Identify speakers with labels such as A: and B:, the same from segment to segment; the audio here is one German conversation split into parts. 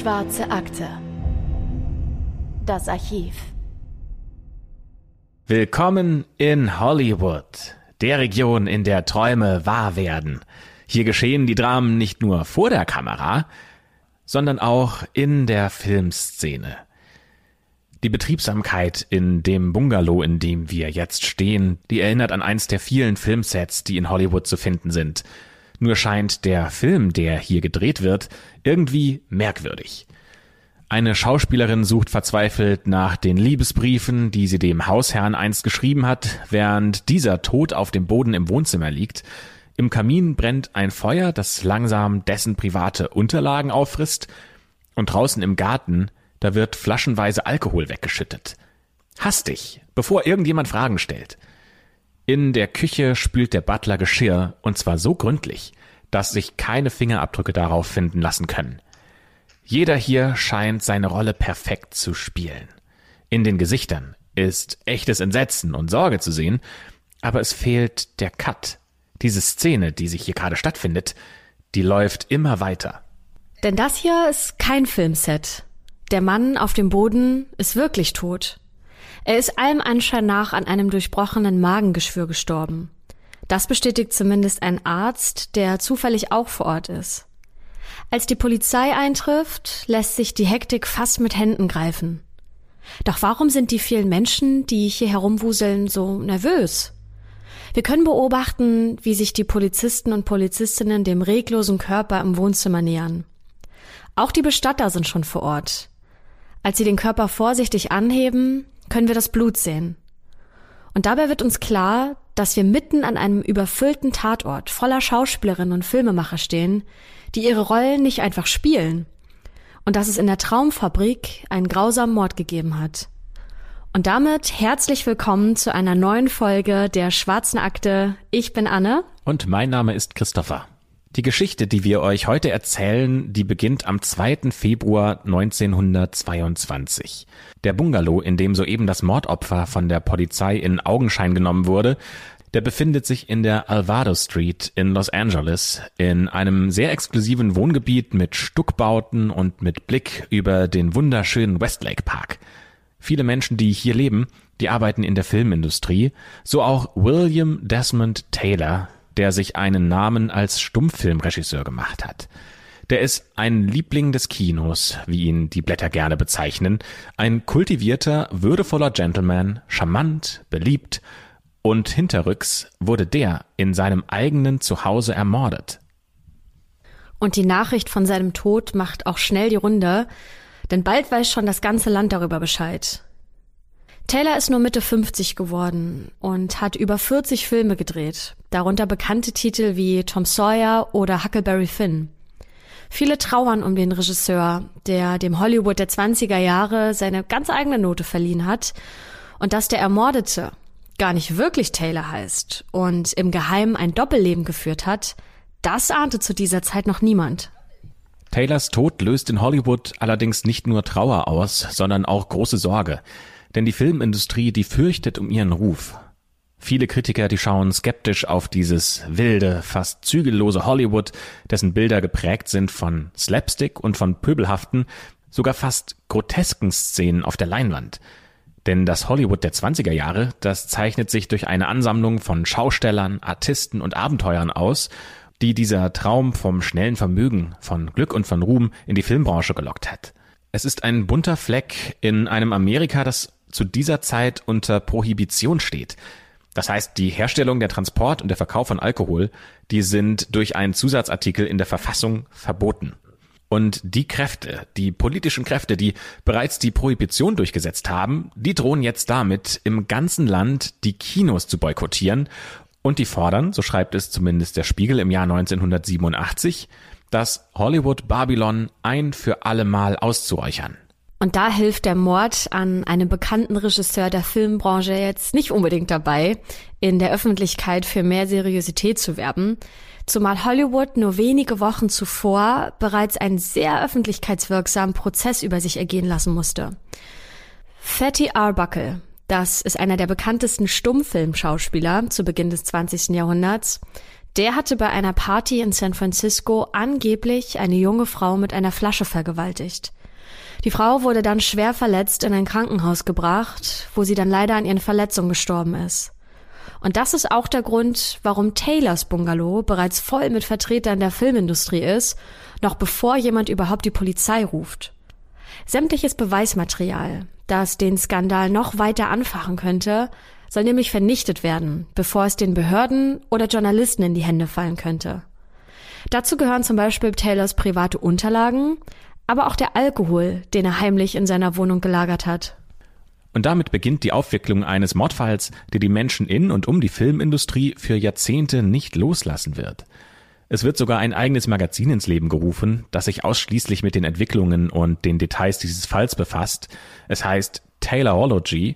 A: Schwarze Akte. Das Archiv.
B: Willkommen in Hollywood, der Region, in der Träume wahr werden. Hier geschehen die Dramen nicht nur vor der Kamera, sondern auch in der Filmszene. Die Betriebsamkeit in dem Bungalow, in dem wir jetzt stehen, die erinnert an eins der vielen Filmsets, die in Hollywood zu finden sind. Nur scheint der Film, der hier gedreht wird, irgendwie merkwürdig. Eine Schauspielerin sucht verzweifelt nach den Liebesbriefen, die sie dem Hausherrn einst geschrieben hat, während dieser tot auf dem Boden im Wohnzimmer liegt. Im Kamin brennt ein Feuer, das langsam dessen private Unterlagen auffrisst, und draußen im Garten da wird flaschenweise Alkohol weggeschüttet. Hastig, bevor irgendjemand Fragen stellt. In der Küche spült der Butler Geschirr, und zwar so gründlich, dass sich keine Fingerabdrücke darauf finden lassen können. Jeder hier scheint seine Rolle perfekt zu spielen. In den Gesichtern ist echtes Entsetzen und Sorge zu sehen, aber es fehlt der Cut. Diese Szene, die sich hier gerade stattfindet, die läuft immer weiter.
C: Denn das hier ist kein Filmset. Der Mann auf dem Boden ist wirklich tot. Er ist allem Anschein nach an einem durchbrochenen Magengeschwür gestorben. Das bestätigt zumindest ein Arzt, der zufällig auch vor Ort ist. Als die Polizei eintrifft, lässt sich die Hektik fast mit Händen greifen. Doch warum sind die vielen Menschen, die hier herumwuseln, so nervös? Wir können beobachten, wie sich die Polizisten und Polizistinnen dem reglosen Körper im Wohnzimmer nähern. Auch die Bestatter sind schon vor Ort. Als sie den Körper vorsichtig anheben, können wir das Blut sehen. Und dabei wird uns klar, dass wir mitten an einem überfüllten Tatort voller Schauspielerinnen und Filmemacher stehen, die ihre Rollen nicht einfach spielen. Und dass es in der Traumfabrik einen grausamen Mord gegeben hat. Und damit herzlich willkommen zu einer neuen Folge der Schwarzen Akte. Ich bin Anne.
B: Und mein Name ist Christopher. Die Geschichte, die wir euch heute erzählen, die beginnt am 2. Februar 1922. Der Bungalow, in dem soeben das Mordopfer von der Polizei in Augenschein genommen wurde, der befindet sich in der Alvaro Street in Los Angeles, in einem sehr exklusiven Wohngebiet mit Stuckbauten und mit Blick über den wunderschönen Westlake Park. Viele Menschen, die hier leben, die arbeiten in der Filmindustrie, so auch William Desmond Taylor, der sich einen Namen als Stummfilmregisseur gemacht hat. Der ist ein Liebling des Kinos, wie ihn die Blätter gerne bezeichnen, ein kultivierter, würdevoller Gentleman, charmant, beliebt, und hinterrücks wurde der in seinem eigenen Zuhause ermordet.
C: Und die Nachricht von seinem Tod macht auch schnell die Runde, denn bald weiß schon das ganze Land darüber Bescheid. Taylor ist nur Mitte 50 geworden und hat über 40 Filme gedreht, darunter bekannte Titel wie Tom Sawyer oder Huckleberry Finn. Viele trauern um den Regisseur, der dem Hollywood der 20er Jahre seine ganz eigene Note verliehen hat und dass der Ermordete gar nicht wirklich Taylor heißt und im Geheimen ein Doppelleben geführt hat, das ahnte zu dieser Zeit noch niemand.
B: Taylors Tod löst in Hollywood allerdings nicht nur Trauer aus, sondern auch große Sorge. Denn die Filmindustrie, die fürchtet um ihren Ruf. Viele Kritiker, die schauen skeptisch auf dieses wilde, fast zügellose Hollywood, dessen Bilder geprägt sind von Slapstick und von pöbelhaften, sogar fast grotesken Szenen auf der Leinwand. Denn das Hollywood der 20er Jahre, das zeichnet sich durch eine Ansammlung von Schaustellern, Artisten und Abenteuern aus, die dieser Traum vom schnellen Vermögen, von Glück und von Ruhm in die Filmbranche gelockt hat. Es ist ein bunter Fleck in einem Amerika, das zu dieser Zeit unter Prohibition steht. Das heißt, die Herstellung, der Transport und der Verkauf von Alkohol, die sind durch einen Zusatzartikel in der Verfassung verboten. Und die Kräfte, die politischen Kräfte, die bereits die Prohibition durchgesetzt haben, die drohen jetzt damit, im ganzen Land die Kinos zu boykottieren und die fordern, so schreibt es zumindest der Spiegel im Jahr 1987, das Hollywood Babylon ein für alle Mal auszuräuchern.
C: Und da hilft der Mord an einem bekannten Regisseur der Filmbranche jetzt nicht unbedingt dabei, in der Öffentlichkeit für mehr Seriosität zu werben, zumal Hollywood nur wenige Wochen zuvor bereits einen sehr öffentlichkeitswirksamen Prozess über sich ergehen lassen musste. Fatty Arbuckle, das ist einer der bekanntesten Stummfilmschauspieler zu Beginn des 20. Jahrhunderts, Der hatte bei einer Party in San Francisco angeblich eine junge Frau mit einer Flasche vergewaltigt. Die Frau wurde dann schwer verletzt in ein Krankenhaus gebracht, wo sie dann leider an ihren Verletzungen gestorben ist. Und das ist auch der Grund, warum Taylors Bungalow bereits voll mit Vertretern der Filmindustrie ist, noch bevor jemand überhaupt die Polizei ruft. Sämtliches Beweismaterial, das den Skandal noch weiter anfachen könnte, soll nämlich vernichtet werden, bevor es den Behörden oder Journalisten in die Hände fallen könnte. Dazu gehören zum Beispiel Taylors private Unterlagen, aber auch der Alkohol, den er heimlich in seiner Wohnung gelagert hat.
B: Und damit beginnt die Aufwicklung eines Mordfalls, der die Menschen in und um die Filmindustrie für Jahrzehnte nicht loslassen wird. Es wird sogar ein eigenes Magazin ins Leben gerufen, das sich ausschließlich mit den Entwicklungen und den Details dieses Falls befasst. Es heißt Taylorology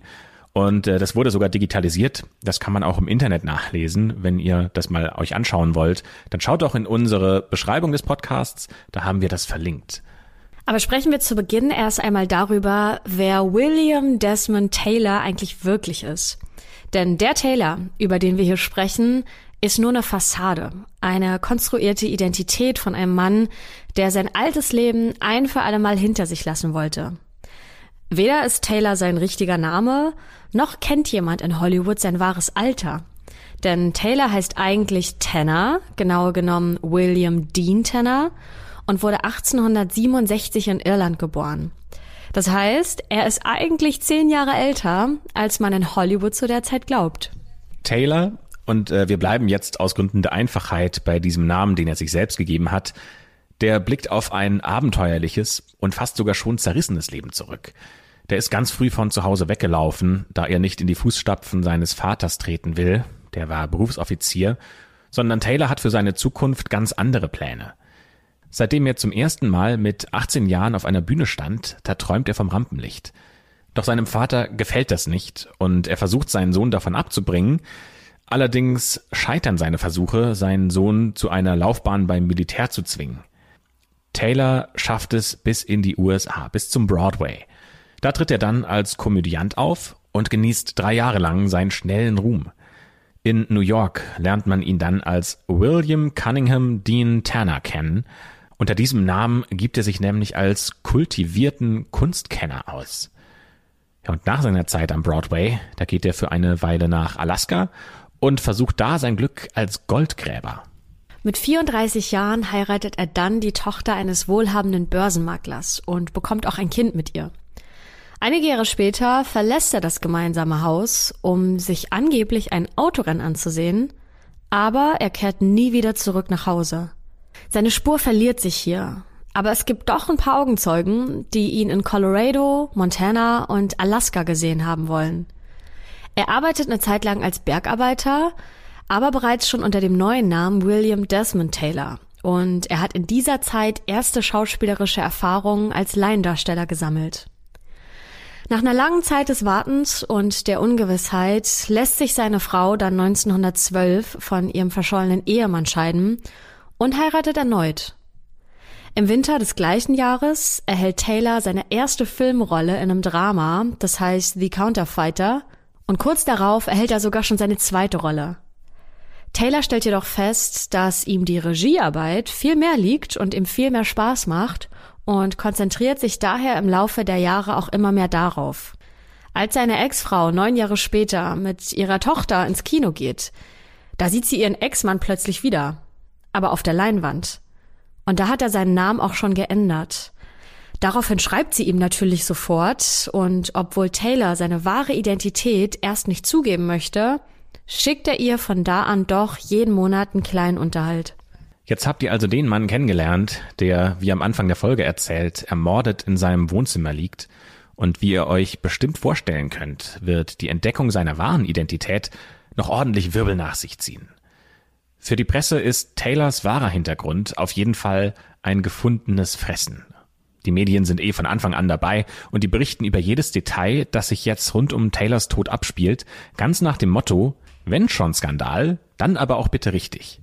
B: und äh, das wurde sogar digitalisiert. Das kann man auch im Internet nachlesen, wenn ihr das mal euch anschauen wollt. Dann schaut auch in unsere Beschreibung des Podcasts, da haben wir das verlinkt.
C: Aber sprechen wir zu Beginn erst einmal darüber, wer William Desmond Taylor eigentlich wirklich ist. Denn der Taylor, über den wir hier sprechen, ist nur eine Fassade, eine konstruierte Identität von einem Mann, der sein altes Leben ein für alle Mal hinter sich lassen wollte. Weder ist Taylor sein richtiger Name, noch kennt jemand in Hollywood sein wahres Alter. Denn Taylor heißt eigentlich Tanner, genauer genommen William Dean Tanner, und wurde 1867 in Irland geboren. Das heißt, er ist eigentlich zehn Jahre älter, als man in Hollywood zu der Zeit glaubt.
B: Taylor und äh, wir bleiben jetzt aus Gründen der Einfachheit bei diesem Namen, den er sich selbst gegeben hat. Der blickt auf ein abenteuerliches und fast sogar schon zerrissenes Leben zurück. Der ist ganz früh von zu Hause weggelaufen, da er nicht in die Fußstapfen seines Vaters treten will, der war Berufsoffizier, sondern Taylor hat für seine Zukunft ganz andere Pläne. Seitdem er zum ersten Mal mit 18 Jahren auf einer Bühne stand, da träumt er vom Rampenlicht. Doch seinem Vater gefällt das nicht und er versucht seinen Sohn davon abzubringen, Allerdings scheitern seine Versuche, seinen Sohn zu einer Laufbahn beim Militär zu zwingen. Taylor schafft es bis in die USA, bis zum Broadway. Da tritt er dann als Komödiant auf und genießt drei Jahre lang seinen schnellen Ruhm. In New York lernt man ihn dann als William Cunningham Dean Tanner kennen. Unter diesem Namen gibt er sich nämlich als kultivierten Kunstkenner aus. Und nach seiner Zeit am Broadway, da geht er für eine Weile nach Alaska und versucht da sein Glück als Goldgräber.
C: Mit 34 Jahren heiratet er dann die Tochter eines wohlhabenden Börsenmaklers und bekommt auch ein Kind mit ihr. Einige Jahre später verlässt er das gemeinsame Haus, um sich angeblich ein Autorennen anzusehen, aber er kehrt nie wieder zurück nach Hause. Seine Spur verliert sich hier, aber es gibt doch ein paar Augenzeugen, die ihn in Colorado, Montana und Alaska gesehen haben wollen. Er arbeitet eine Zeit lang als Bergarbeiter, aber bereits schon unter dem neuen Namen William Desmond Taylor. Und er hat in dieser Zeit erste schauspielerische Erfahrungen als Laiendarsteller gesammelt. Nach einer langen Zeit des Wartens und der Ungewissheit lässt sich seine Frau dann 1912 von ihrem verschollenen Ehemann scheiden und heiratet erneut. Im Winter des gleichen Jahres erhält Taylor seine erste Filmrolle in einem Drama, das heißt The Counterfighter, und kurz darauf erhält er sogar schon seine zweite Rolle. Taylor stellt jedoch fest, dass ihm die Regiearbeit viel mehr liegt und ihm viel mehr Spaß macht und konzentriert sich daher im Laufe der Jahre auch immer mehr darauf. Als seine Ex-Frau neun Jahre später mit ihrer Tochter ins Kino geht, da sieht sie ihren Ex-Mann plötzlich wieder, aber auf der Leinwand. Und da hat er seinen Namen auch schon geändert. Daraufhin schreibt sie ihm natürlich sofort und obwohl Taylor seine wahre Identität erst nicht zugeben möchte, schickt er ihr von da an doch jeden Monat einen kleinen Unterhalt.
B: Jetzt habt ihr also den Mann kennengelernt, der, wie am Anfang der Folge erzählt, ermordet in seinem Wohnzimmer liegt. Und wie ihr euch bestimmt vorstellen könnt, wird die Entdeckung seiner wahren Identität noch ordentlich Wirbel nach sich ziehen. Für die Presse ist Taylors wahrer Hintergrund auf jeden Fall ein gefundenes Fressen. Die Medien sind eh von Anfang an dabei und die berichten über jedes Detail, das sich jetzt rund um Taylors Tod abspielt, ganz nach dem Motto, wenn schon Skandal, dann aber auch bitte richtig.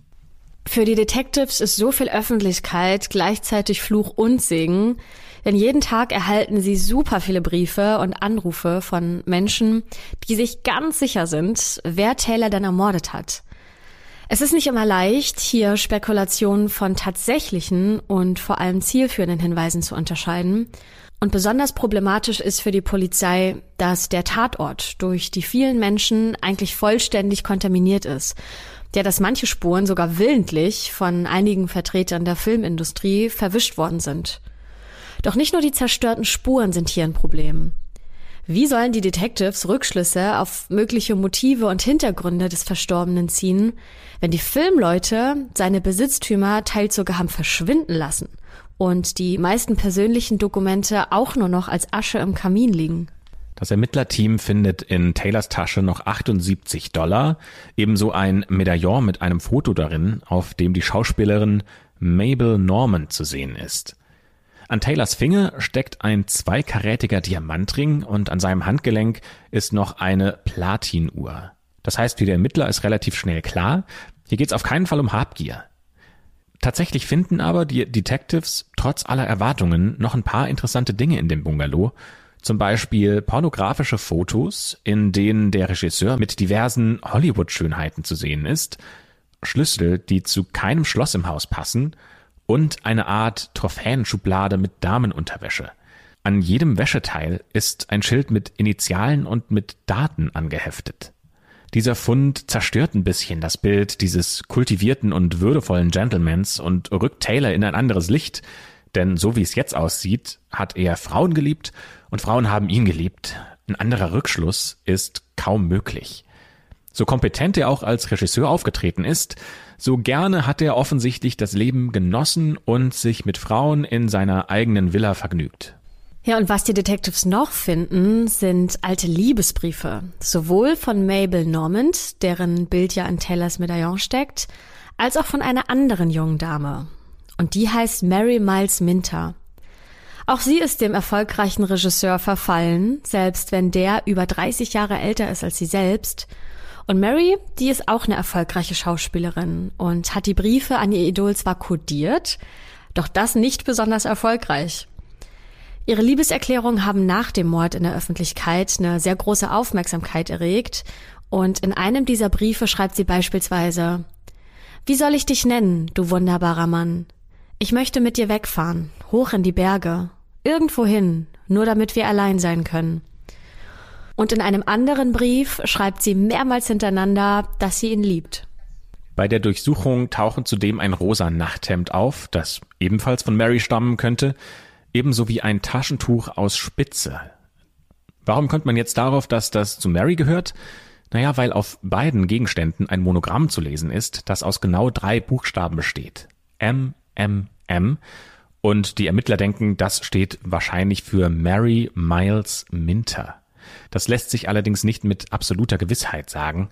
C: Für die Detectives ist so viel Öffentlichkeit gleichzeitig Fluch und Segen, denn jeden Tag erhalten sie super viele Briefe und Anrufe von Menschen, die sich ganz sicher sind, wer Taylor denn ermordet hat. Es ist nicht immer leicht, hier Spekulationen von tatsächlichen und vor allem zielführenden Hinweisen zu unterscheiden. Und besonders problematisch ist für die Polizei, dass der Tatort durch die vielen Menschen eigentlich vollständig kontaminiert ist. Ja, dass manche Spuren sogar willentlich von einigen Vertretern der Filmindustrie verwischt worden sind. Doch nicht nur die zerstörten Spuren sind hier ein Problem. Wie sollen die Detectives Rückschlüsse auf mögliche Motive und Hintergründe des Verstorbenen ziehen, wenn die Filmleute seine Besitztümer teils sogar haben verschwinden lassen und die meisten persönlichen Dokumente auch nur noch als Asche im Kamin liegen?
B: Das Ermittlerteam findet in Taylors Tasche noch 78 Dollar, ebenso ein Medaillon mit einem Foto darin, auf dem die Schauspielerin Mabel Norman zu sehen ist. An Taylors Finger steckt ein zweikarätiger Diamantring und an seinem Handgelenk ist noch eine Platinuhr. Das heißt, für den Ermittler ist relativ schnell klar, hier geht's auf keinen Fall um Habgier. Tatsächlich finden aber die Detectives trotz aller Erwartungen noch ein paar interessante Dinge in dem Bungalow, zum Beispiel pornografische Fotos, in denen der Regisseur mit diversen Hollywood-Schönheiten zu sehen ist, Schlüssel, die zu keinem Schloss im Haus passen und eine Art Trophäenschublade mit Damenunterwäsche. An jedem Wäscheteil ist ein Schild mit Initialen und mit Daten angeheftet. Dieser Fund zerstört ein bisschen das Bild dieses kultivierten und würdevollen Gentlemans und rückt Taylor in ein anderes Licht, denn so wie es jetzt aussieht, hat er Frauen geliebt und Frauen haben ihn geliebt. Ein anderer Rückschluss ist kaum möglich. So kompetent er auch als Regisseur aufgetreten ist, so gerne hat er offensichtlich das Leben genossen und sich mit Frauen in seiner eigenen Villa vergnügt.
C: Ja, und was die Detectives noch finden, sind alte Liebesbriefe. Sowohl von Mabel Normand, deren Bild ja in Taylors Medaillon steckt, als auch von einer anderen jungen Dame. Und die heißt Mary Miles Minter. Auch sie ist dem erfolgreichen Regisseur verfallen, selbst wenn der über 30 Jahre älter ist als sie selbst und Mary, die ist auch eine erfolgreiche Schauspielerin und hat die Briefe an ihr Idol zwar kodiert, doch das nicht besonders erfolgreich. Ihre Liebeserklärungen haben nach dem Mord in der Öffentlichkeit eine sehr große Aufmerksamkeit erregt und in einem dieser Briefe schreibt sie beispielsweise Wie soll ich dich nennen, du wunderbarer Mann? Ich möchte mit dir wegfahren, hoch in die Berge, irgendwohin, nur damit wir allein sein können. Und in einem anderen Brief schreibt sie mehrmals hintereinander, dass sie ihn liebt.
B: Bei der Durchsuchung tauchen zudem ein rosa Nachthemd auf, das ebenfalls von Mary stammen könnte, ebenso wie ein Taschentuch aus Spitze. Warum kommt man jetzt darauf, dass das zu Mary gehört? Naja, weil auf beiden Gegenständen ein Monogramm zu lesen ist, das aus genau drei Buchstaben besteht. M, M, M. Und die Ermittler denken, das steht wahrscheinlich für Mary Miles Minter. Das lässt sich allerdings nicht mit absoluter Gewissheit sagen.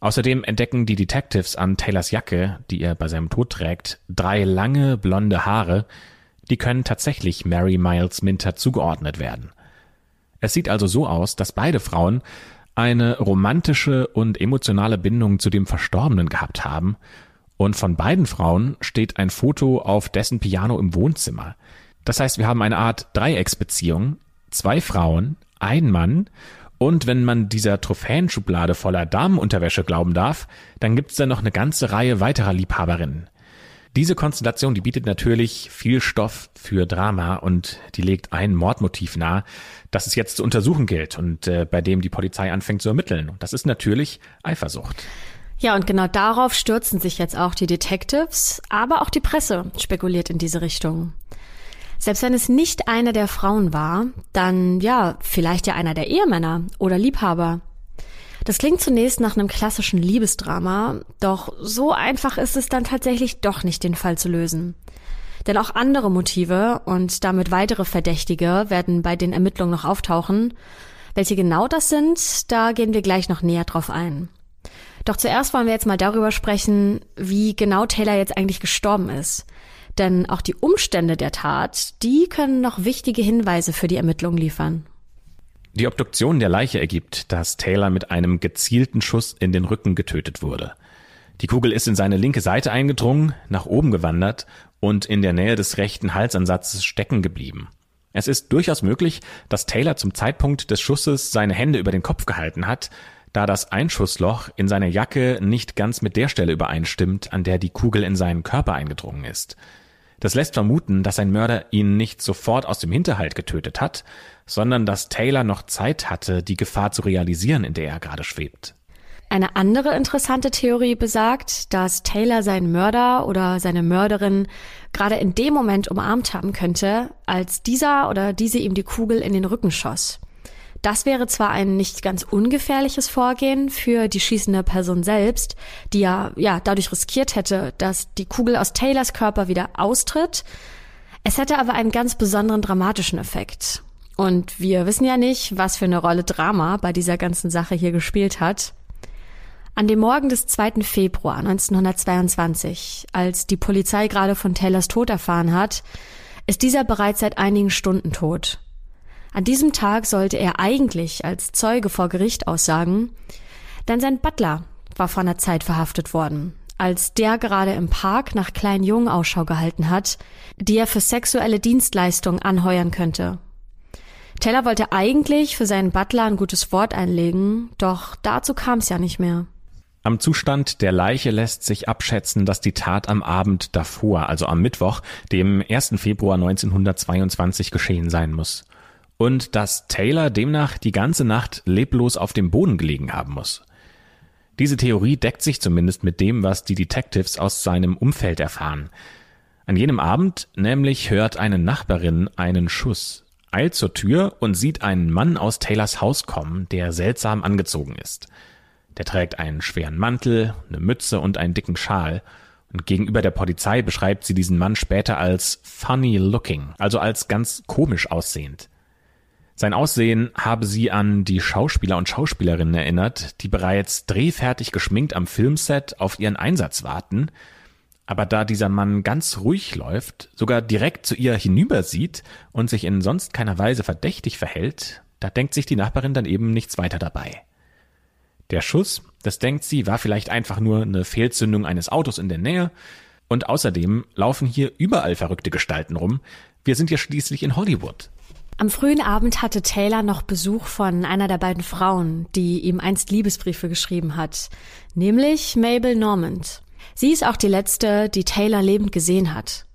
B: Außerdem entdecken die Detectives an Taylors Jacke, die er bei seinem Tod trägt, drei lange blonde Haare, die können tatsächlich Mary Miles Minter zugeordnet werden. Es sieht also so aus, dass beide Frauen eine romantische und emotionale Bindung zu dem Verstorbenen gehabt haben, und von beiden Frauen steht ein Foto auf dessen Piano im Wohnzimmer. Das heißt, wir haben eine Art Dreiecksbeziehung, zwei Frauen, ein Mann und wenn man dieser Trophäenschublade voller Damenunterwäsche glauben darf, dann gibt's da noch eine ganze Reihe weiterer Liebhaberinnen. Diese Konstellation, die bietet natürlich viel Stoff für Drama und die legt ein Mordmotiv nahe, das es jetzt zu untersuchen gilt und äh, bei dem die Polizei anfängt zu ermitteln. Und das ist natürlich Eifersucht.
C: Ja, und genau darauf stürzen sich jetzt auch die Detectives, aber auch die Presse spekuliert in diese Richtung. Selbst wenn es nicht einer der Frauen war, dann ja, vielleicht ja einer der Ehemänner oder Liebhaber. Das klingt zunächst nach einem klassischen Liebesdrama, doch so einfach ist es dann tatsächlich doch nicht den Fall zu lösen. Denn auch andere Motive und damit weitere Verdächtige werden bei den Ermittlungen noch auftauchen. Welche genau das sind, da gehen wir gleich noch näher drauf ein. Doch zuerst wollen wir jetzt mal darüber sprechen, wie genau Taylor jetzt eigentlich gestorben ist. Denn auch die Umstände der Tat, die können noch wichtige Hinweise für die Ermittlung liefern.
B: Die Obduktion der Leiche ergibt, dass Taylor mit einem gezielten Schuss in den Rücken getötet wurde. Die Kugel ist in seine linke Seite eingedrungen, nach oben gewandert und in der Nähe des rechten Halsansatzes stecken geblieben. Es ist durchaus möglich, dass Taylor zum Zeitpunkt des Schusses seine Hände über den Kopf gehalten hat, da das Einschussloch in seiner Jacke nicht ganz mit der Stelle übereinstimmt, an der die Kugel in seinen Körper eingedrungen ist. Das lässt vermuten, dass sein Mörder ihn nicht sofort aus dem Hinterhalt getötet hat, sondern dass Taylor noch Zeit hatte, die Gefahr zu realisieren, in der er gerade schwebt.
C: Eine andere interessante Theorie besagt, dass Taylor seinen Mörder oder seine Mörderin gerade in dem Moment umarmt haben könnte, als dieser oder diese ihm die Kugel in den Rücken schoss. Das wäre zwar ein nicht ganz ungefährliches Vorgehen für die schießende Person selbst, die ja, ja, dadurch riskiert hätte, dass die Kugel aus Taylors Körper wieder austritt. Es hätte aber einen ganz besonderen dramatischen Effekt. Und wir wissen ja nicht, was für eine Rolle Drama bei dieser ganzen Sache hier gespielt hat. An dem Morgen des 2. Februar 1922, als die Polizei gerade von Taylors Tod erfahren hat, ist dieser bereits seit einigen Stunden tot. An diesem Tag sollte er eigentlich als Zeuge vor Gericht aussagen, denn sein Butler war vor einer Zeit verhaftet worden, als der gerade im Park nach kleinen Jungen Ausschau gehalten hat, die er für sexuelle Dienstleistungen anheuern könnte. Taylor wollte eigentlich für seinen Butler ein gutes Wort einlegen, doch dazu kam es ja nicht mehr.
B: Am Zustand der Leiche lässt sich abschätzen, dass die Tat am Abend davor, also am Mittwoch, dem 1. Februar 1922 geschehen sein muss und dass Taylor demnach die ganze Nacht leblos auf dem Boden gelegen haben muss. Diese Theorie deckt sich zumindest mit dem, was die Detectives aus seinem Umfeld erfahren. An jenem Abend nämlich hört eine Nachbarin einen Schuss, eilt zur Tür und sieht einen Mann aus Taylors Haus kommen, der seltsam angezogen ist. Der trägt einen schweren Mantel, eine Mütze und einen dicken Schal, und gegenüber der Polizei beschreibt sie diesen Mann später als funny looking, also als ganz komisch aussehend. Sein Aussehen habe sie an die Schauspieler und Schauspielerinnen erinnert, die bereits drehfertig geschminkt am Filmset auf ihren Einsatz warten. Aber da dieser Mann ganz ruhig läuft, sogar direkt zu ihr hinübersieht und sich in sonst keiner Weise verdächtig verhält, da denkt sich die Nachbarin dann eben nichts weiter dabei. Der Schuss, das denkt sie, war vielleicht einfach nur eine Fehlzündung eines Autos in der Nähe. Und außerdem laufen hier überall verrückte Gestalten rum. Wir sind ja schließlich in Hollywood.
C: Am frühen Abend hatte Taylor noch Besuch von einer der beiden Frauen, die ihm einst Liebesbriefe geschrieben hat, nämlich Mabel Normand. Sie ist auch die letzte, die Taylor lebend gesehen hat.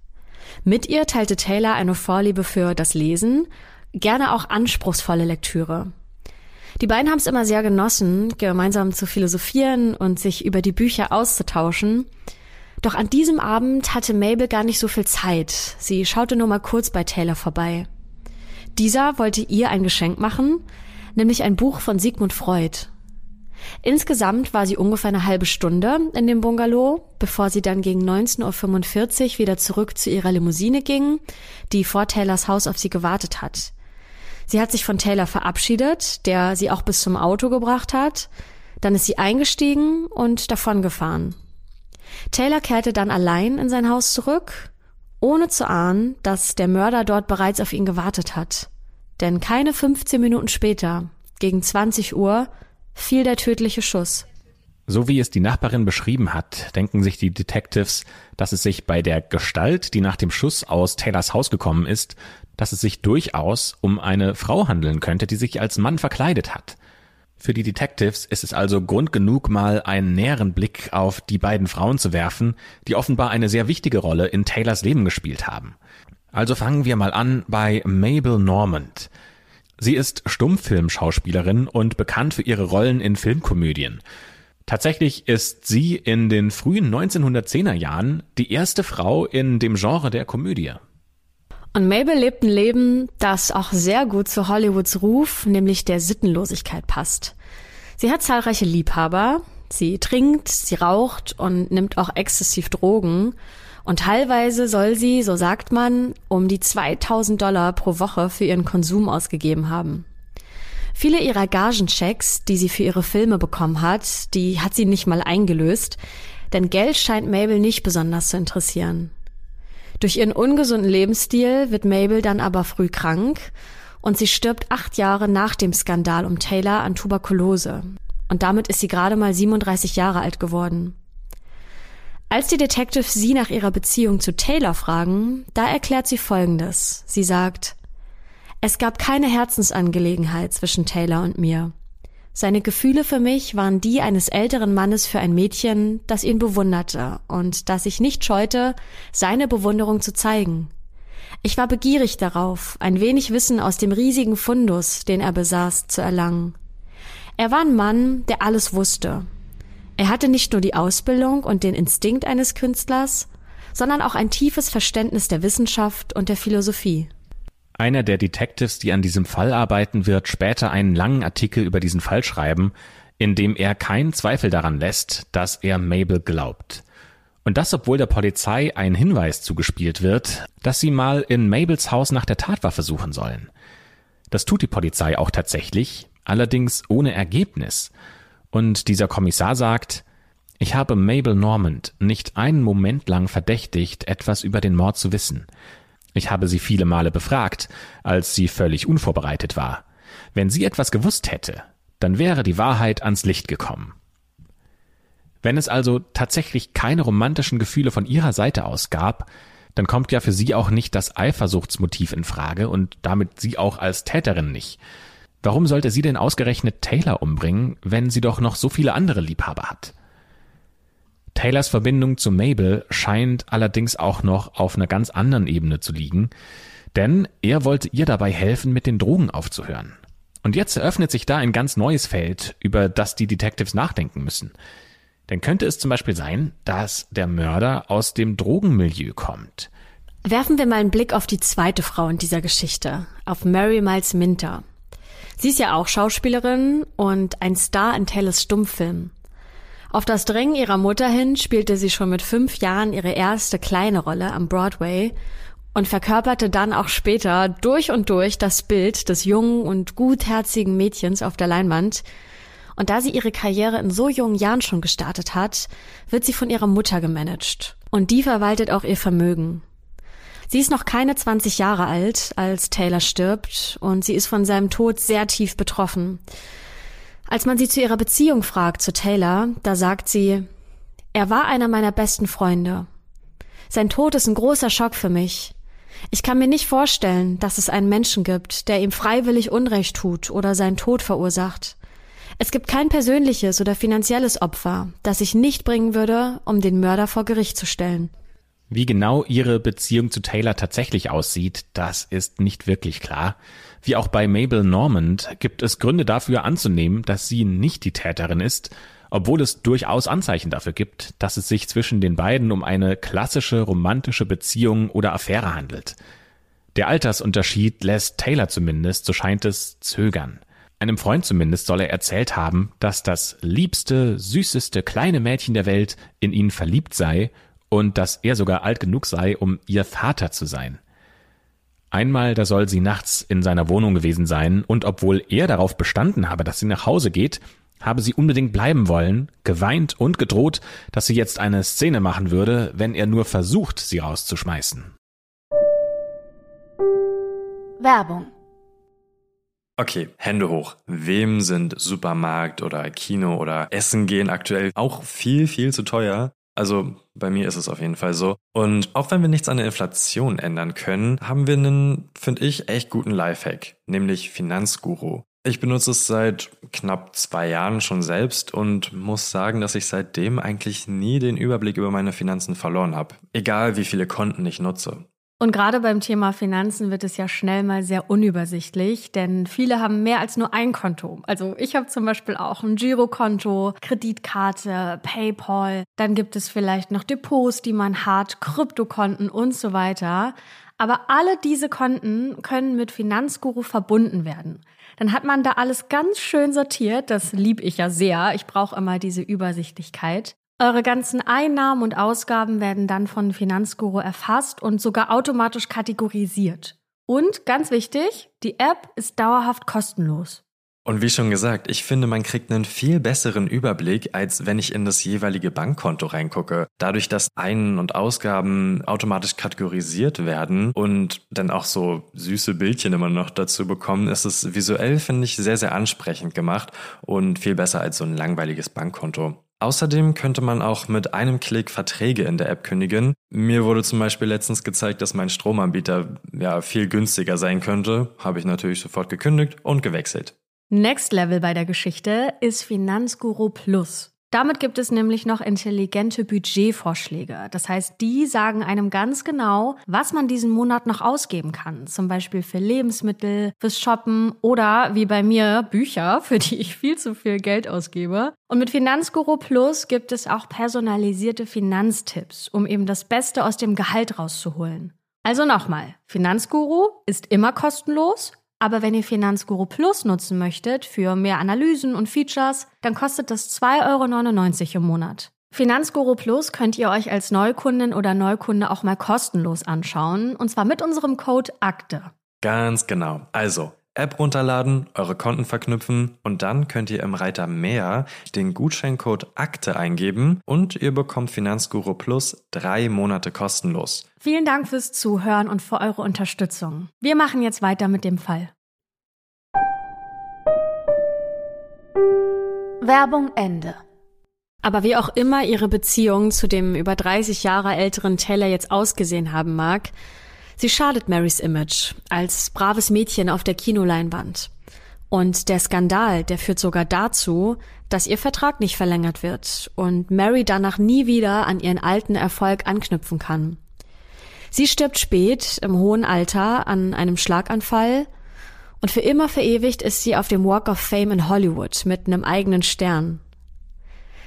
C: Mit ihr teilte Taylor eine Vorliebe für das Lesen, gerne auch anspruchsvolle Lektüre. Die beiden haben es immer sehr genossen, gemeinsam zu philosophieren und sich über die Bücher auszutauschen. Doch an diesem Abend hatte Mabel gar nicht so viel Zeit. Sie schaute nur mal kurz bei Taylor vorbei. Dieser wollte ihr ein Geschenk machen, nämlich ein Buch von Sigmund Freud. Insgesamt war sie ungefähr eine halbe Stunde in dem Bungalow, bevor sie dann gegen 19.45 Uhr wieder zurück zu ihrer Limousine ging, die vor Taylors Haus auf sie gewartet hat. Sie hat sich von Taylor verabschiedet, der sie auch bis zum Auto gebracht hat. Dann ist sie eingestiegen und davongefahren. Taylor kehrte dann allein in sein Haus zurück ohne zu ahnen, dass der Mörder dort bereits auf ihn gewartet hat. Denn keine 15 Minuten später, gegen 20 Uhr, fiel der tödliche Schuss.
B: So wie es die Nachbarin beschrieben hat, denken sich die Detectives, dass es sich bei der Gestalt, die nach dem Schuss aus Taylors Haus gekommen ist, dass es sich durchaus um eine Frau handeln könnte, die sich als Mann verkleidet hat. Für die Detectives ist es also Grund genug, mal einen näheren Blick auf die beiden Frauen zu werfen, die offenbar eine sehr wichtige Rolle in Taylors Leben gespielt haben. Also fangen wir mal an bei Mabel Normand. Sie ist Stummfilmschauspielerin und bekannt für ihre Rollen in Filmkomödien. Tatsächlich ist sie in den frühen 1910er Jahren die erste Frau in dem Genre der Komödie.
C: Und Mabel lebt ein Leben, das auch sehr gut zu Hollywoods Ruf, nämlich der Sittenlosigkeit passt. Sie hat zahlreiche Liebhaber, sie trinkt, sie raucht und nimmt auch exzessiv Drogen. Und teilweise soll sie, so sagt man, um die 2000 Dollar pro Woche für ihren Konsum ausgegeben haben. Viele ihrer Gagenchecks, die sie für ihre Filme bekommen hat, die hat sie nicht mal eingelöst, denn Geld scheint Mabel nicht besonders zu interessieren. Durch ihren ungesunden Lebensstil wird Mabel dann aber früh krank und sie stirbt acht Jahre nach dem Skandal um Taylor an Tuberkulose. Und damit ist sie gerade mal 37 Jahre alt geworden. Als die Detectives sie nach ihrer Beziehung zu Taylor fragen, da erklärt sie Folgendes. Sie sagt, es gab keine Herzensangelegenheit zwischen Taylor und mir. Seine Gefühle für mich waren die eines älteren Mannes für ein Mädchen, das ihn bewunderte und das sich nicht scheute, seine Bewunderung zu zeigen. Ich war begierig darauf, ein wenig Wissen aus dem riesigen Fundus, den er besaß, zu erlangen. Er war ein Mann, der alles wusste. Er hatte nicht nur die Ausbildung und den Instinkt eines Künstlers, sondern auch ein tiefes Verständnis der Wissenschaft und der Philosophie.
B: Einer der Detectives, die an diesem Fall arbeiten, wird später einen langen Artikel über diesen Fall schreiben, in dem er keinen Zweifel daran lässt, dass er Mabel glaubt. Und das, obwohl der Polizei ein Hinweis zugespielt wird, dass sie mal in Mabels Haus nach der Tatwaffe suchen sollen. Das tut die Polizei auch tatsächlich, allerdings ohne Ergebnis. Und dieser Kommissar sagt, ich habe Mabel Normand nicht einen Moment lang verdächtigt, etwas über den Mord zu wissen. Ich habe sie viele Male befragt, als sie völlig unvorbereitet war. Wenn sie etwas gewusst hätte, dann wäre die Wahrheit ans Licht gekommen. Wenn es also tatsächlich keine romantischen Gefühle von ihrer Seite aus gab, dann kommt ja für sie auch nicht das Eifersuchtsmotiv in Frage und damit sie auch als Täterin nicht. Warum sollte sie denn ausgerechnet Taylor umbringen, wenn sie doch noch so viele andere Liebhaber hat? Taylors Verbindung zu Mabel scheint allerdings auch noch auf einer ganz anderen Ebene zu liegen, denn er wollte ihr dabei helfen, mit den Drogen aufzuhören. Und jetzt eröffnet sich da ein ganz neues Feld, über das die Detectives nachdenken müssen. Denn könnte es zum Beispiel sein, dass der Mörder aus dem Drogenmilieu kommt?
C: Werfen wir mal einen Blick auf die zweite Frau in dieser Geschichte, auf Mary Miles Minter. Sie ist ja auch Schauspielerin und ein Star in Taylors Stummfilm. Auf das Drängen ihrer Mutter hin spielte sie schon mit fünf Jahren ihre erste kleine Rolle am Broadway und verkörperte dann auch später durch und durch das Bild des jungen und gutherzigen Mädchens auf der Leinwand. Und da sie ihre Karriere in so jungen Jahren schon gestartet hat, wird sie von ihrer Mutter gemanagt. Und die verwaltet auch ihr Vermögen. Sie ist noch keine 20 Jahre alt, als Taylor stirbt, und sie ist von seinem Tod sehr tief betroffen. Als man sie zu ihrer Beziehung fragt, zu Taylor, da sagt sie, er war einer meiner besten Freunde. Sein Tod ist ein großer Schock für mich. Ich kann mir nicht vorstellen, dass es einen Menschen gibt, der ihm freiwillig Unrecht tut oder seinen Tod verursacht. Es gibt kein persönliches oder finanzielles Opfer, das ich nicht bringen würde, um den Mörder vor Gericht zu stellen.
B: Wie genau ihre Beziehung zu Taylor tatsächlich aussieht, das ist nicht wirklich klar. Wie auch bei Mabel Normand gibt es Gründe dafür anzunehmen, dass sie nicht die Täterin ist, obwohl es durchaus Anzeichen dafür gibt, dass es sich zwischen den beiden um eine klassische romantische Beziehung oder Affäre handelt. Der Altersunterschied lässt Taylor zumindest, so scheint es, zögern. Einem Freund zumindest soll er erzählt haben, dass das liebste, süßeste kleine Mädchen der Welt in ihn verliebt sei und dass er sogar alt genug sei, um ihr Vater zu sein. Einmal, da soll sie nachts in seiner Wohnung gewesen sein, und obwohl er darauf bestanden habe, dass sie nach Hause geht, habe sie unbedingt bleiben wollen, geweint und gedroht, dass sie jetzt eine Szene machen würde, wenn er nur versucht, sie rauszuschmeißen.
A: Werbung
D: Okay, Hände hoch. Wem sind Supermarkt oder Kino oder Essen gehen aktuell auch viel, viel zu teuer? Also bei mir ist es auf jeden Fall so. Und auch wenn wir nichts an der Inflation ändern können, haben wir einen, finde ich, echt guten Lifehack, nämlich Finanzguru. Ich benutze es seit knapp zwei Jahren schon selbst und muss sagen, dass ich seitdem eigentlich nie den Überblick über meine Finanzen verloren habe. Egal wie viele Konten ich nutze.
C: Und gerade beim Thema Finanzen wird es ja schnell mal sehr unübersichtlich, denn viele haben mehr als nur ein Konto. Also ich habe zum Beispiel auch ein Girokonto, Kreditkarte, PayPal. Dann gibt es vielleicht noch Depots, die man hat, Kryptokonten und so weiter. Aber alle diese Konten können mit Finanzguru verbunden werden. Dann hat man da alles ganz schön sortiert. Das lieb ich ja sehr. Ich brauche immer diese Übersichtlichkeit. Eure ganzen Einnahmen und Ausgaben werden dann von Finanzguru erfasst und sogar automatisch kategorisiert. Und ganz wichtig, die App ist dauerhaft kostenlos.
D: Und wie schon gesagt, ich finde, man kriegt einen viel besseren Überblick, als wenn ich in das jeweilige Bankkonto reingucke. Dadurch, dass Ein- und Ausgaben automatisch kategorisiert werden und dann auch so süße Bildchen immer noch dazu bekommen, ist es visuell, finde ich, sehr, sehr ansprechend gemacht und viel besser als so ein langweiliges Bankkonto. Außerdem könnte man auch mit einem Klick Verträge in der App kündigen. Mir wurde zum Beispiel letztens gezeigt, dass mein Stromanbieter ja viel günstiger sein könnte. Habe ich natürlich sofort gekündigt und gewechselt.
C: Next Level bei der Geschichte ist Finanzguru Plus. Damit gibt es nämlich noch intelligente Budgetvorschläge. Das heißt, die sagen einem ganz genau, was man diesen Monat noch ausgeben kann. Zum Beispiel für Lebensmittel, fürs Shoppen oder wie bei mir Bücher, für die ich viel zu viel Geld ausgebe. Und mit Finanzguru Plus gibt es auch personalisierte Finanztipps, um eben das Beste aus dem Gehalt rauszuholen. Also nochmal, Finanzguru ist immer kostenlos aber wenn ihr Finanzguru Plus nutzen möchtet für mehr Analysen und Features, dann kostet das 2,99 Euro im Monat. Finanzguru Plus könnt ihr euch als Neukundin oder Neukunde auch mal kostenlos anschauen, und zwar mit unserem Code AKTE.
D: Ganz genau. Also App runterladen, eure Konten verknüpfen und dann könnt ihr im Reiter Mehr den Gutscheincode Akte eingeben und ihr bekommt Finanzguru Plus drei Monate kostenlos.
C: Vielen Dank fürs Zuhören und für eure Unterstützung. Wir machen jetzt weiter mit dem Fall.
A: Werbung Ende.
C: Aber wie auch immer ihre Beziehung zu dem über 30 Jahre älteren Taylor jetzt ausgesehen haben mag, Sie schadet Marys Image als braves Mädchen auf der Kinoleinwand. Und der Skandal, der führt sogar dazu, dass ihr Vertrag nicht verlängert wird und Mary danach nie wieder an ihren alten Erfolg anknüpfen kann. Sie stirbt spät, im hohen Alter, an einem Schlaganfall und für immer verewigt ist sie auf dem Walk of Fame in Hollywood mit einem eigenen Stern.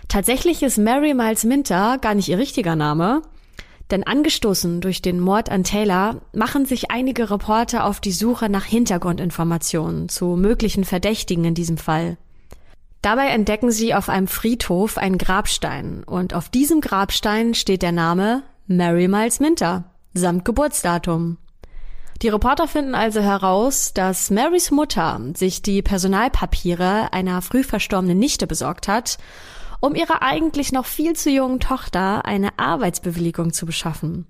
C: Tatsächlich ist Mary Miles Minter gar nicht ihr richtiger Name, denn angestoßen durch den Mord an Taylor machen sich einige Reporter auf die Suche nach Hintergrundinformationen zu möglichen Verdächtigen in diesem Fall. Dabei entdecken sie auf einem Friedhof einen Grabstein und auf diesem Grabstein steht der Name Mary Miles Minter samt Geburtsdatum. Die Reporter finden also heraus, dass Marys Mutter sich die Personalpapiere einer früh verstorbenen Nichte besorgt hat um ihrer eigentlich noch viel zu jungen Tochter eine Arbeitsbewilligung zu beschaffen.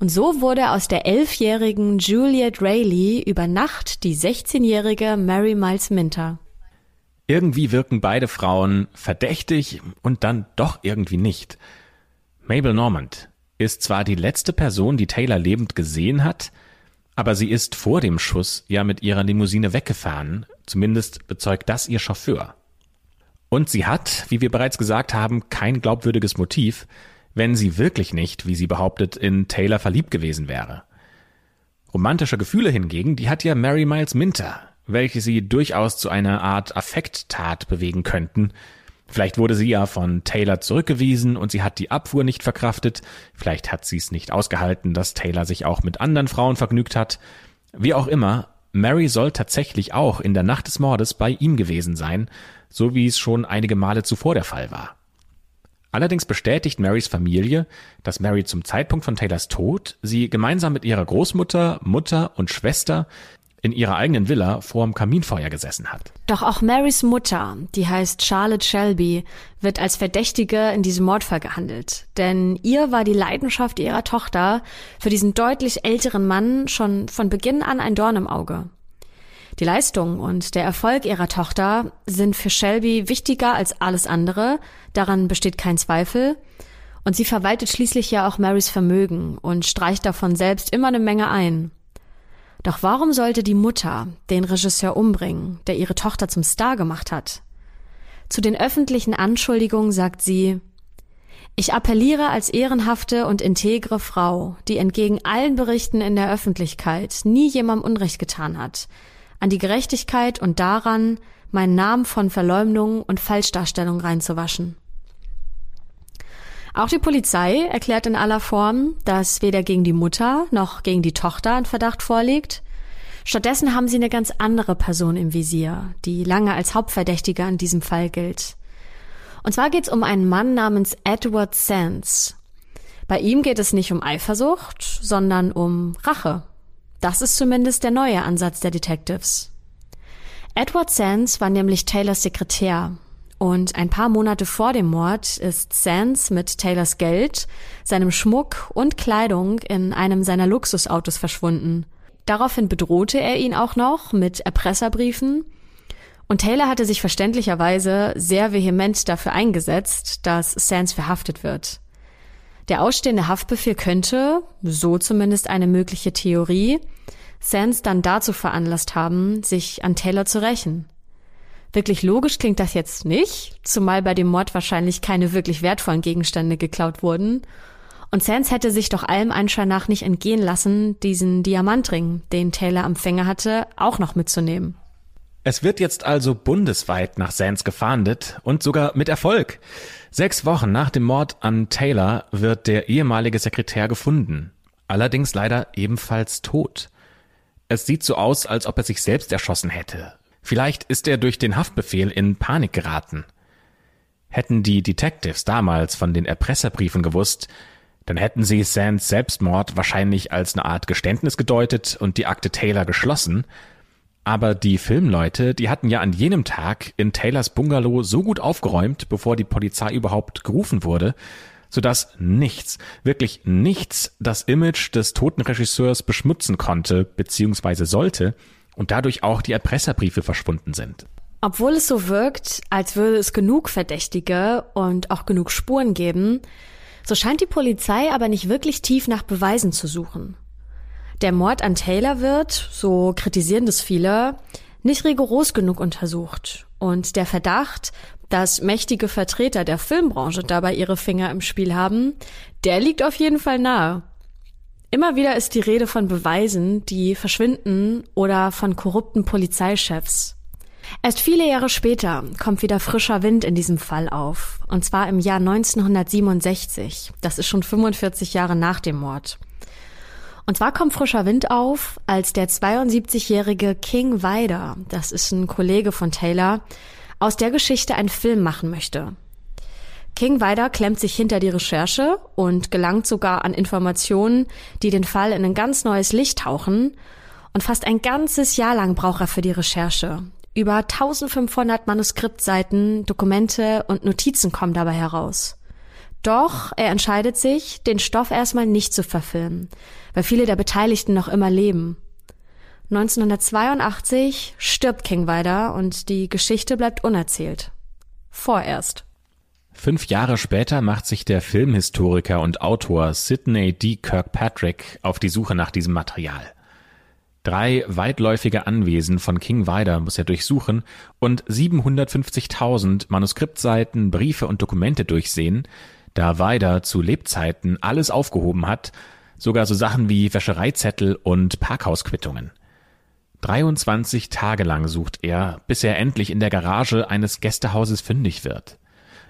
C: Und so wurde aus der elfjährigen Juliet Rayleigh über Nacht die 16-jährige Mary Miles Minter.
B: Irgendwie wirken beide Frauen verdächtig und dann doch irgendwie nicht. Mabel Normand ist zwar die letzte Person, die Taylor lebend gesehen hat, aber sie ist vor dem Schuss ja mit ihrer Limousine weggefahren, zumindest bezeugt das ihr Chauffeur. Und sie hat, wie wir bereits gesagt haben, kein glaubwürdiges Motiv, wenn sie wirklich nicht, wie sie behauptet, in Taylor verliebt gewesen wäre. Romantische Gefühle hingegen, die hat ja Mary Miles Minter, welche sie durchaus zu einer Art Affekttat bewegen könnten. Vielleicht wurde sie ja von Taylor zurückgewiesen und sie hat die Abfuhr nicht verkraftet. Vielleicht hat sie es nicht ausgehalten, dass Taylor sich auch mit anderen Frauen vergnügt hat. Wie auch immer, Mary soll tatsächlich auch in der Nacht des Mordes bei ihm gewesen sein so wie es schon einige Male zuvor der Fall war. Allerdings bestätigt Marys Familie, dass Mary zum Zeitpunkt von Taylors Tod sie gemeinsam mit ihrer Großmutter, Mutter und Schwester in ihrer eigenen Villa vorm Kaminfeuer gesessen hat.
C: Doch auch Marys Mutter, die heißt Charlotte Shelby, wird als Verdächtige in diesem Mordfall gehandelt. Denn ihr war die Leidenschaft ihrer Tochter für diesen deutlich älteren Mann schon von Beginn an ein Dorn im Auge. Die Leistung und der Erfolg ihrer Tochter sind für Shelby wichtiger als alles andere, daran besteht kein Zweifel. Und sie verwaltet schließlich ja auch Marys Vermögen und streicht davon selbst immer eine Menge ein. Doch warum sollte die Mutter den Regisseur umbringen, der ihre Tochter zum Star gemacht hat? Zu den öffentlichen Anschuldigungen sagt sie, ich appelliere als ehrenhafte und integre Frau, die entgegen allen Berichten in der Öffentlichkeit nie jemandem Unrecht getan hat, an die Gerechtigkeit und daran, meinen Namen von Verleumdung und Falschdarstellung reinzuwaschen. Auch die Polizei erklärt in aller Form, dass weder gegen die Mutter noch gegen die Tochter ein Verdacht vorliegt. Stattdessen haben sie eine ganz andere Person im Visier, die lange als Hauptverdächtiger in diesem Fall gilt. Und zwar geht es um einen Mann namens Edward Sands. Bei ihm geht es nicht um Eifersucht, sondern um Rache. Das ist zumindest der neue Ansatz der Detectives. Edward Sands war nämlich Taylors Sekretär und ein paar Monate vor dem Mord ist Sands mit Taylors Geld, seinem Schmuck und Kleidung in einem seiner Luxusautos verschwunden. Daraufhin bedrohte er ihn auch noch mit Erpresserbriefen und Taylor hatte sich verständlicherweise sehr vehement dafür eingesetzt, dass Sands verhaftet wird. Der ausstehende Haftbefehl könnte, so zumindest eine mögliche Theorie, Sands dann dazu veranlasst haben, sich an Taylor zu rächen. Wirklich logisch klingt das jetzt nicht, zumal bei dem Mord wahrscheinlich keine wirklich wertvollen Gegenstände geklaut wurden. Und Sands hätte sich doch allem Anschein nach nicht entgehen lassen, diesen Diamantring, den Taylor am Fänger hatte, auch noch mitzunehmen.
B: Es wird jetzt also bundesweit nach Sands gefahndet und sogar mit Erfolg. Sechs Wochen nach dem Mord an Taylor wird der ehemalige Sekretär gefunden. Allerdings leider ebenfalls tot. Es sieht so aus, als ob er sich selbst erschossen hätte. Vielleicht ist er durch den Haftbefehl in Panik geraten. Hätten die Detectives damals von den Erpresserbriefen gewusst, dann hätten sie Sands Selbstmord wahrscheinlich als eine Art Geständnis gedeutet und die Akte Taylor geschlossen. Aber die Filmleute, die hatten ja an jenem Tag in Taylors Bungalow so gut aufgeräumt, bevor die Polizei überhaupt gerufen wurde, sodass nichts, wirklich nichts das Image des toten Regisseurs beschmutzen konnte bzw. sollte und dadurch auch die Erpresserbriefe verschwunden sind.
C: Obwohl es so wirkt, als würde es genug Verdächtige und auch genug Spuren geben, so scheint die Polizei aber nicht wirklich tief nach Beweisen zu suchen. Der Mord an Taylor wird, so kritisieren das viele, nicht rigoros genug untersucht. Und der Verdacht, dass mächtige Vertreter der Filmbranche dabei ihre Finger im Spiel haben, der liegt auf jeden Fall nahe. Immer wieder ist die Rede von Beweisen, die verschwinden oder von korrupten Polizeichefs. Erst viele Jahre später kommt wieder frischer Wind in diesem Fall auf, und zwar im Jahr 1967. Das ist schon 45 Jahre nach dem Mord. Und zwar kommt frischer Wind auf, als der 72-jährige King Weider, das ist ein Kollege von Taylor, aus der Geschichte einen Film machen möchte. King Weider klemmt sich hinter die Recherche und gelangt sogar an Informationen, die den Fall in ein ganz neues Licht tauchen. Und fast ein ganzes Jahr lang braucht er für die Recherche. Über 1500 Manuskriptseiten, Dokumente und Notizen kommen dabei heraus. Doch er entscheidet sich, den Stoff erstmal nicht zu verfilmen, weil viele der Beteiligten noch immer leben. 1982 stirbt King Weider und die Geschichte bleibt unerzählt. Vorerst.
B: Fünf Jahre später macht sich der Filmhistoriker und Autor Sidney D. Kirkpatrick auf die Suche nach diesem Material. Drei weitläufige Anwesen von King Vidor muss er durchsuchen und 750.000 Manuskriptseiten, Briefe und Dokumente durchsehen, da Vidor zu Lebzeiten alles aufgehoben hat, sogar so Sachen wie Wäschereizettel und Parkhausquittungen. 23 Tage lang sucht er, bis er endlich in der Garage eines Gästehauses fündig wird.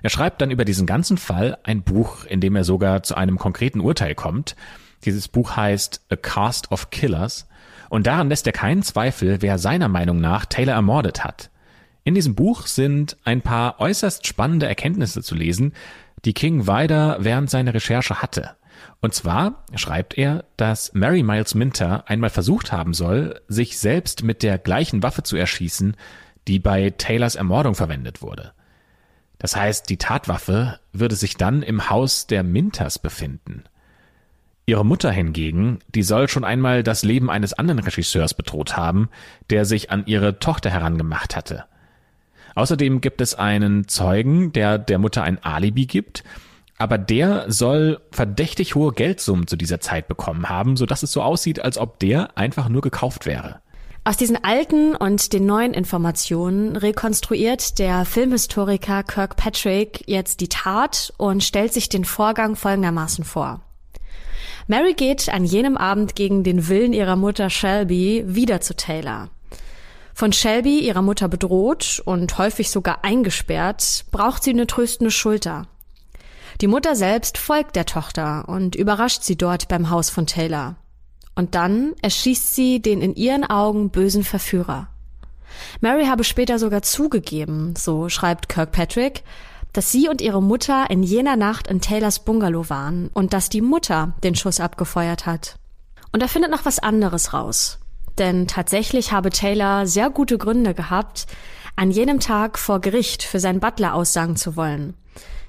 B: Er schreibt dann über diesen ganzen Fall ein Buch, in dem er sogar zu einem konkreten Urteil kommt. Dieses Buch heißt A Cast of Killers und daran lässt er keinen Zweifel, wer seiner Meinung nach Taylor ermordet hat. In diesem Buch sind ein paar äußerst spannende Erkenntnisse zu lesen, die King Wider während seiner Recherche hatte. Und zwar schreibt er, dass Mary Miles Minter einmal versucht haben soll, sich selbst mit der gleichen Waffe zu erschießen, die bei Taylors Ermordung verwendet wurde. Das heißt, die Tatwaffe würde sich dann im Haus der Minters befinden. Ihre Mutter hingegen, die soll schon einmal das Leben eines anderen Regisseurs bedroht haben, der sich an ihre Tochter herangemacht hatte. Außerdem gibt es einen Zeugen, der der Mutter ein Alibi gibt, aber der soll verdächtig hohe Geldsummen zu dieser Zeit bekommen haben, so dass es so aussieht, als ob der einfach nur gekauft wäre.
C: Aus diesen alten und den neuen Informationen rekonstruiert der Filmhistoriker Kirkpatrick jetzt die Tat und stellt sich den Vorgang folgendermaßen vor. Mary geht an jenem Abend gegen den Willen ihrer Mutter Shelby wieder zu Taylor. Von Shelby, ihrer Mutter bedroht und häufig sogar eingesperrt, braucht sie eine tröstende Schulter. Die Mutter selbst folgt der Tochter und überrascht sie dort beim Haus von Taylor. Und dann erschießt sie den in ihren Augen bösen Verführer. Mary habe später sogar zugegeben, so schreibt Kirkpatrick, dass sie und ihre Mutter in jener Nacht in Taylors Bungalow waren und dass die Mutter den Schuss abgefeuert hat. Und er findet noch was anderes raus. Denn tatsächlich habe Taylor sehr gute Gründe gehabt, an jenem Tag vor Gericht für seinen Butler aussagen zu wollen.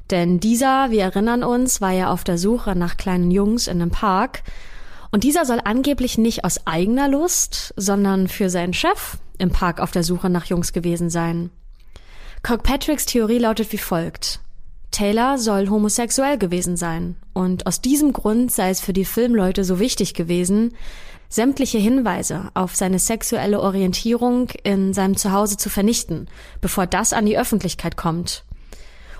C: Denn dieser, wir erinnern uns, war ja auf der Suche nach kleinen Jungs in einem Park. Und dieser soll angeblich nicht aus eigener Lust, sondern für seinen Chef im Park auf der Suche nach Jungs gewesen sein. Kirkpatricks Theorie lautet wie folgt. Taylor soll homosexuell gewesen sein und aus diesem Grund sei es für die Filmleute so wichtig gewesen, sämtliche Hinweise auf seine sexuelle Orientierung in seinem Zuhause zu vernichten, bevor das an die Öffentlichkeit kommt.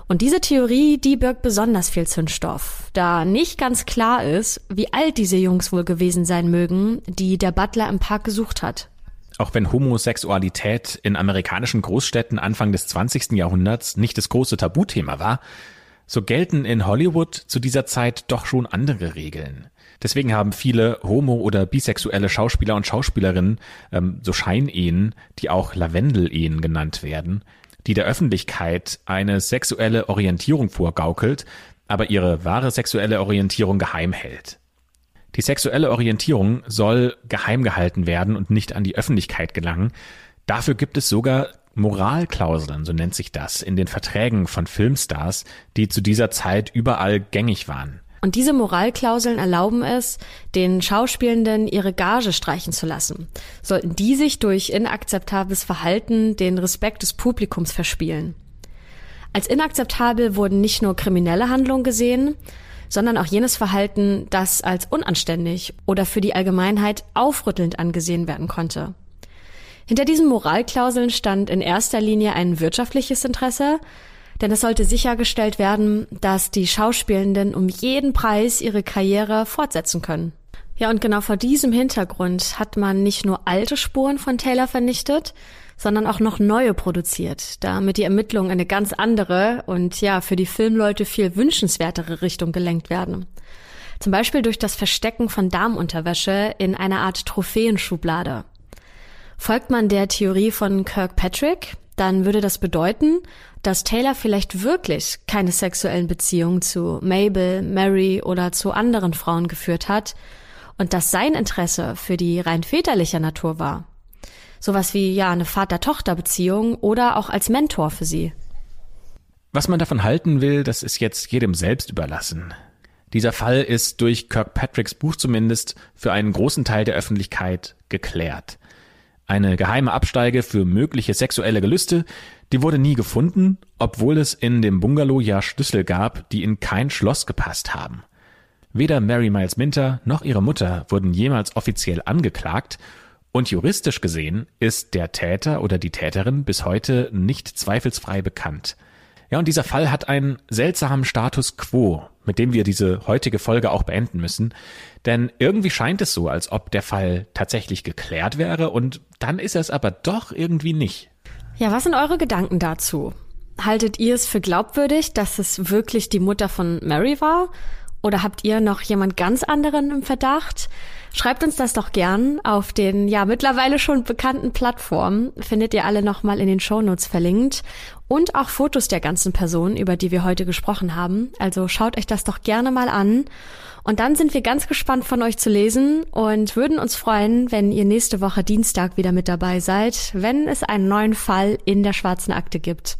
C: Und diese Theorie, die birgt besonders viel Zündstoff, da nicht ganz klar ist, wie alt diese Jungs wohl gewesen sein mögen, die der Butler im Park gesucht hat.
B: Auch wenn Homosexualität in amerikanischen Großstädten Anfang des 20. Jahrhunderts nicht das große Tabuthema war, so gelten in Hollywood zu dieser Zeit doch schon andere Regeln. Deswegen haben viele homo- oder bisexuelle Schauspieler und Schauspielerinnen ähm, so Scheinehen, die auch Lavendel-Ehen genannt werden, die der Öffentlichkeit eine sexuelle Orientierung vorgaukelt, aber ihre wahre sexuelle Orientierung geheim hält. Die sexuelle Orientierung soll geheim gehalten werden und nicht an die Öffentlichkeit gelangen. Dafür gibt es sogar Moralklauseln, so nennt sich das, in den Verträgen von Filmstars, die zu dieser Zeit überall gängig waren.
C: Und diese Moralklauseln erlauben es, den Schauspielenden ihre Gage streichen zu lassen. Sollten die sich durch inakzeptables Verhalten den Respekt des Publikums verspielen. Als inakzeptabel wurden nicht nur kriminelle Handlungen gesehen, sondern auch jenes Verhalten, das als unanständig oder für die Allgemeinheit aufrüttelnd angesehen werden konnte. Hinter diesen Moralklauseln stand in erster Linie ein wirtschaftliches Interesse, denn es sollte sichergestellt werden, dass die Schauspielenden um jeden Preis ihre Karriere fortsetzen können. Ja, und genau vor diesem Hintergrund hat man nicht nur alte Spuren von Taylor vernichtet, sondern auch noch neue produziert, damit die Ermittlungen in eine ganz andere und ja, für die Filmleute viel wünschenswertere Richtung gelenkt werden. Zum Beispiel durch das Verstecken von Damenunterwäsche in einer Art Trophäenschublade. Folgt man der Theorie von Kirkpatrick, dann würde das bedeuten, dass Taylor vielleicht wirklich keine sexuellen Beziehungen zu Mabel, Mary oder zu anderen Frauen geführt hat und dass sein Interesse für die rein väterlicher Natur war. Sowas wie ja eine Vater-Tochter-Beziehung oder auch als Mentor für sie.
B: Was man davon halten will, das ist jetzt jedem selbst überlassen. Dieser Fall ist durch Kirkpatricks Buch zumindest für einen großen Teil der Öffentlichkeit geklärt. Eine geheime Absteige für mögliche sexuelle Gelüste, die wurde nie gefunden, obwohl es in dem Bungalow ja Schlüssel gab, die in kein Schloss gepasst haben. Weder Mary Miles Minter noch ihre Mutter wurden jemals offiziell angeklagt und juristisch gesehen ist der Täter oder die Täterin bis heute nicht zweifelsfrei bekannt. Ja, und dieser Fall hat einen seltsamen Status quo, mit dem wir diese heutige Folge auch beenden müssen. Denn irgendwie scheint es so, als ob der Fall tatsächlich geklärt wäre und dann ist er es aber doch irgendwie nicht.
C: Ja, was sind eure Gedanken dazu? Haltet ihr es für glaubwürdig, dass es wirklich die Mutter von Mary war? Oder habt ihr noch jemand ganz anderen im Verdacht? Schreibt uns das doch gern auf den ja mittlerweile schon bekannten Plattformen. Findet ihr alle nochmal in den Shownotes verlinkt. Und auch Fotos der ganzen Person, über die wir heute gesprochen haben. Also schaut euch das doch gerne mal an. Und dann sind wir ganz gespannt von euch zu lesen und würden uns freuen, wenn ihr nächste Woche Dienstag wieder mit dabei seid, wenn es einen neuen Fall in der schwarzen Akte gibt.